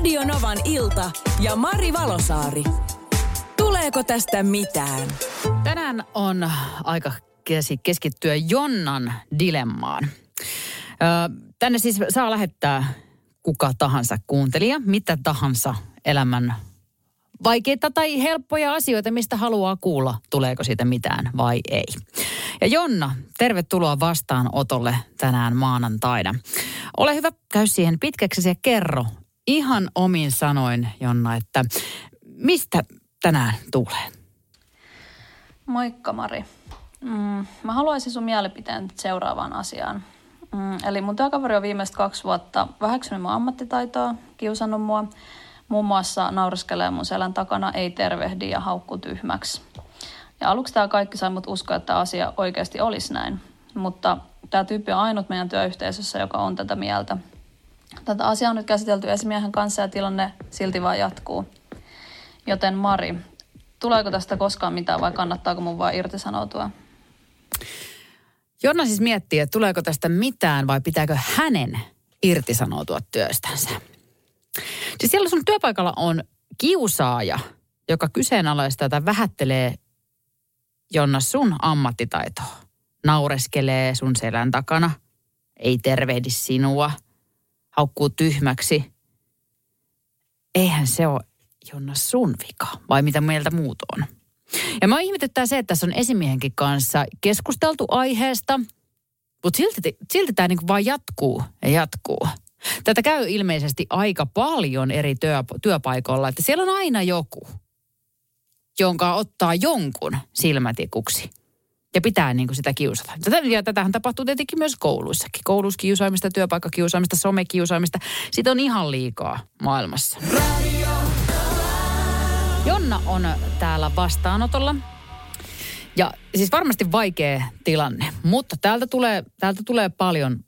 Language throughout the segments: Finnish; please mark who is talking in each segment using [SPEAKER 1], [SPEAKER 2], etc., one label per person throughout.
[SPEAKER 1] Radio Novan ilta ja Mari Valosaari. Tuleeko tästä mitään?
[SPEAKER 2] Tänään on aika keskittyä Jonnan dilemmaan. tänne siis saa lähettää kuka tahansa kuuntelija, mitä tahansa elämän vaikeita tai helppoja asioita, mistä haluaa kuulla, tuleeko siitä mitään vai ei. Ja Jonna, tervetuloa vastaanotolle tänään maanantaina. Ole hyvä, käy siihen pitkäksi ja kerro ihan omin sanoin, Jonna, että mistä tänään tulee?
[SPEAKER 3] Moikka Mari. Mm, mä haluaisin sun mielipiteen seuraavaan asiaan. Mm, eli mun työkaveri on viimeiset kaksi vuotta väheksynyt mun ammattitaitoa, kiusannut mua. Muun muassa naureskelee mun selän takana, ei tervehdi ja haukku tyhmäksi. Ja aluksi tämä kaikki sai mut uskoa, että asia oikeasti olisi näin. Mutta tämä tyyppi on ainut meidän työyhteisössä, joka on tätä mieltä. Tätä asiaa on nyt käsitelty esimiehen kanssa ja tilanne silti vaan jatkuu. Joten Mari, tuleeko tästä koskaan mitään vai kannattaako mun vaan irtisanoutua?
[SPEAKER 2] Jonna siis miettii, että tuleeko tästä mitään vai pitääkö hänen irtisanoutua työstänsä. Siis siellä sun työpaikalla on kiusaaja, joka kyseenalaistaa tai vähättelee Jonna sun ammattitaitoa. Naureskelee sun selän takana, ei tervehdi sinua, haukkuu tyhmäksi. Eihän se ole Jonna sun vika, vai mitä mieltä muut on? Ja mä ihmetyttää se, että tässä on esimiehenkin kanssa keskusteltu aiheesta, mutta silti, silti tämä niinku vaan jatkuu ja jatkuu. Tätä käy ilmeisesti aika paljon eri työ, työpaikoilla, että siellä on aina joku, jonka ottaa jonkun silmätikuksi ja pitää niin kuin sitä kiusata. Tätä, ja tätähän tapahtuu tietenkin myös kouluissakin. Kouluskiusaamista, työpaikkakiusaamista, somekiusaamista. Sitä on ihan liikaa maailmassa. Jonna on täällä vastaanotolla. Ja siis varmasti vaikea tilanne, mutta täältä tulee, täältä tulee paljon,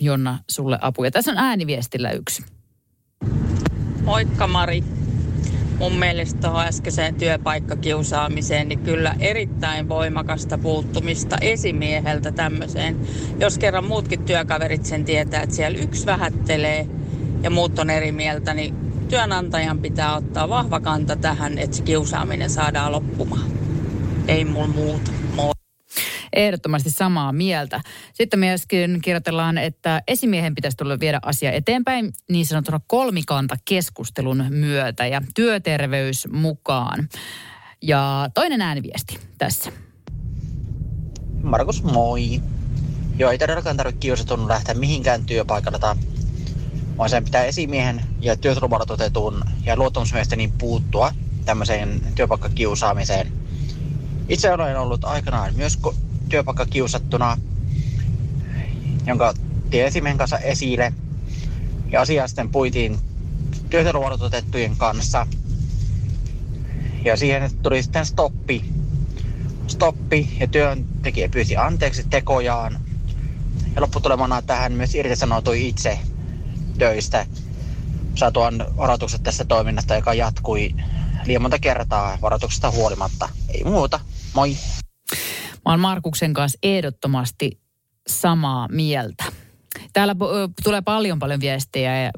[SPEAKER 2] Jonna, sulle apuja. Tässä on ääniviestillä yksi.
[SPEAKER 4] Moikka Mari mun mielestä tuohon äskeiseen työpaikkakiusaamiseen, niin kyllä erittäin voimakasta puuttumista esimieheltä tämmöiseen. Jos kerran muutkin työkaverit sen tietää, että siellä yksi vähättelee ja muut on eri mieltä, niin työnantajan pitää ottaa vahva kanta tähän, että se kiusaaminen saadaan loppumaan. Ei mulla muuta.
[SPEAKER 2] Ehdottomasti samaa mieltä. Sitten myöskin kirjoitellaan, että esimiehen pitäisi tulla viedä asia eteenpäin niin sanottuna kolmikanta keskustelun myötä ja työterveys mukaan. Ja toinen ääniviesti tässä.
[SPEAKER 5] Markus, moi. Joo, ei todellakaan tarvitse kiusatun lähteä mihinkään työpaikalle tai vaan sen pitää esimiehen ja työturvallisuutetun ja luottamusmiesten niin puuttua tämmöiseen työpaikkakiusaamiseen. Itse olen ollut aikanaan myös työpaikka kiusattuna, jonka otti esimiehen kanssa esille. Ja asiaa sitten puitiin työterveysvaltuutettujen kanssa. Ja siihen tuli sitten stoppi. Stoppi ja työntekijä pyysi anteeksi tekojaan. Ja lopputulemana tähän myös irtisanoutui itse töistä. Saatuan varoitukset tästä toiminnasta, joka jatkui liian monta kertaa varoituksesta huolimatta. Ei muuta. Moi!
[SPEAKER 2] Mä oon Markuksen kanssa ehdottomasti samaa mieltä. Täällä tulee paljon paljon viestejä ja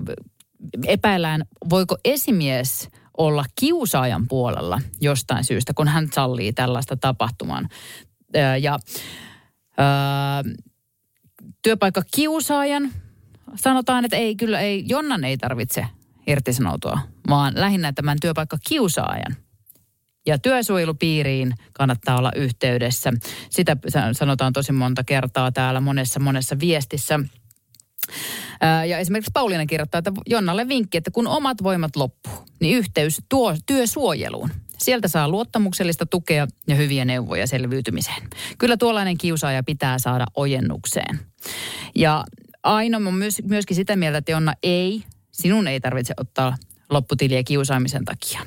[SPEAKER 2] epäillään, voiko esimies olla kiusaajan puolella jostain syystä, kun hän sallii tällaista tapahtuman. Ja ää, työpaikka kiusaajan sanotaan, että ei kyllä ei, Jonnan ei tarvitse irtisanoutua, vaan lähinnä tämän työpaikka kiusaajan ja työsuojelupiiriin kannattaa olla yhteydessä. Sitä sanotaan tosi monta kertaa täällä monessa monessa viestissä. Ja esimerkiksi Pauliina kirjoittaa, että Jonnalle vinkki, että kun omat voimat loppuu, niin yhteys tuo työsuojeluun. Sieltä saa luottamuksellista tukea ja hyviä neuvoja selviytymiseen. Kyllä tuollainen kiusaaja pitää saada ojennukseen. Ja Aino on myös, myöskin sitä mieltä, että Jonna ei, sinun ei tarvitse ottaa lopputiliä kiusaamisen takia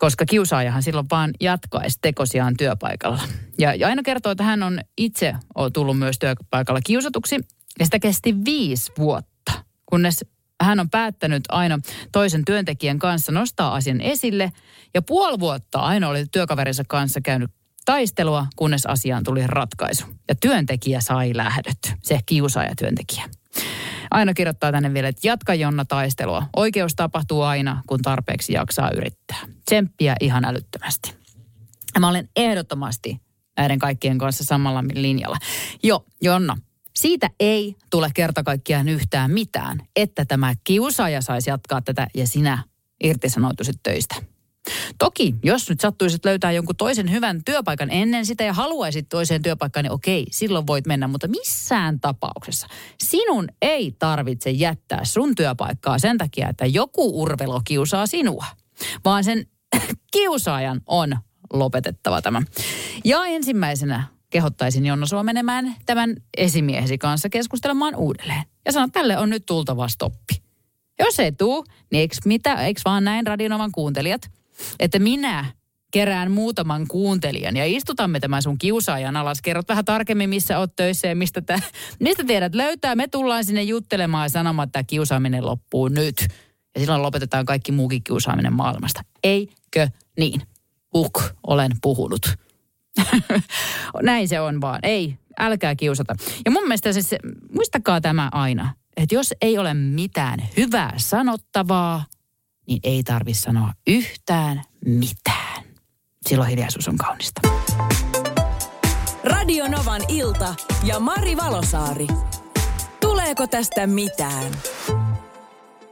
[SPEAKER 2] koska kiusaajahan silloin vaan jatkaisi tekosiaan työpaikalla. Ja, ja aina kertoo, että hän on itse tullut myös työpaikalla kiusatuksi ja sitä kesti viisi vuotta, kunnes hän on päättänyt aina toisen työntekijän kanssa nostaa asian esille ja puoli vuotta aina oli työkaverinsa kanssa käynyt taistelua, kunnes asiaan tuli ratkaisu. Ja työntekijä sai lähdöt, se kiusaaja työntekijä. Aina kirjoittaa tänne vielä, että jatka Jonna taistelua. Oikeus tapahtuu aina, kun tarpeeksi jaksaa yrittää. Tsemppiä ihan älyttömästi. Mä olen ehdottomasti näiden kaikkien kanssa samalla linjalla. Jo, Jonna, siitä ei tule kerta kaikkiaan yhtään mitään, että tämä kiusaaja saisi jatkaa tätä ja sinä irtisanoutuisit töistä. Toki, jos nyt sattuisit löytää jonkun toisen hyvän työpaikan ennen sitä ja haluaisit toiseen työpaikkaan, niin okei, silloin voit mennä. Mutta missään tapauksessa sinun ei tarvitse jättää sun työpaikkaa sen takia, että joku urvelo kiusaa sinua. Vaan sen kiusaajan on lopetettava tämä. Ja ensimmäisenä kehottaisin Jonna sua menemään tämän esimiehesi kanssa keskustelemaan uudelleen. Ja sanon, tälle on nyt tultava stoppi. Jos ei tuu, niin eikö, mitä, eikö vaan näin Radionovan kuuntelijat, että minä kerään muutaman kuuntelijan ja istutamme tämän sun kiusaajan alas. Kerrot vähän tarkemmin, missä oot töissä ja mistä, tää, mistä tiedät löytää. Me tullaan sinne juttelemaan ja sanomaan, että tämä kiusaaminen loppuu nyt. Ja silloin lopetetaan kaikki muukin kiusaaminen maailmasta. Eikö niin? Uk, olen puhunut. Näin se on vaan. Ei, älkää kiusata. Ja mun mielestä siis, muistakaa tämä aina, että jos ei ole mitään hyvää sanottavaa, niin ei tarvi sanoa yhtään mitään. Silloin hiljaisuus on kaunista.
[SPEAKER 1] Radio Novan ilta ja Mari Valosaari. Tuleeko tästä mitään?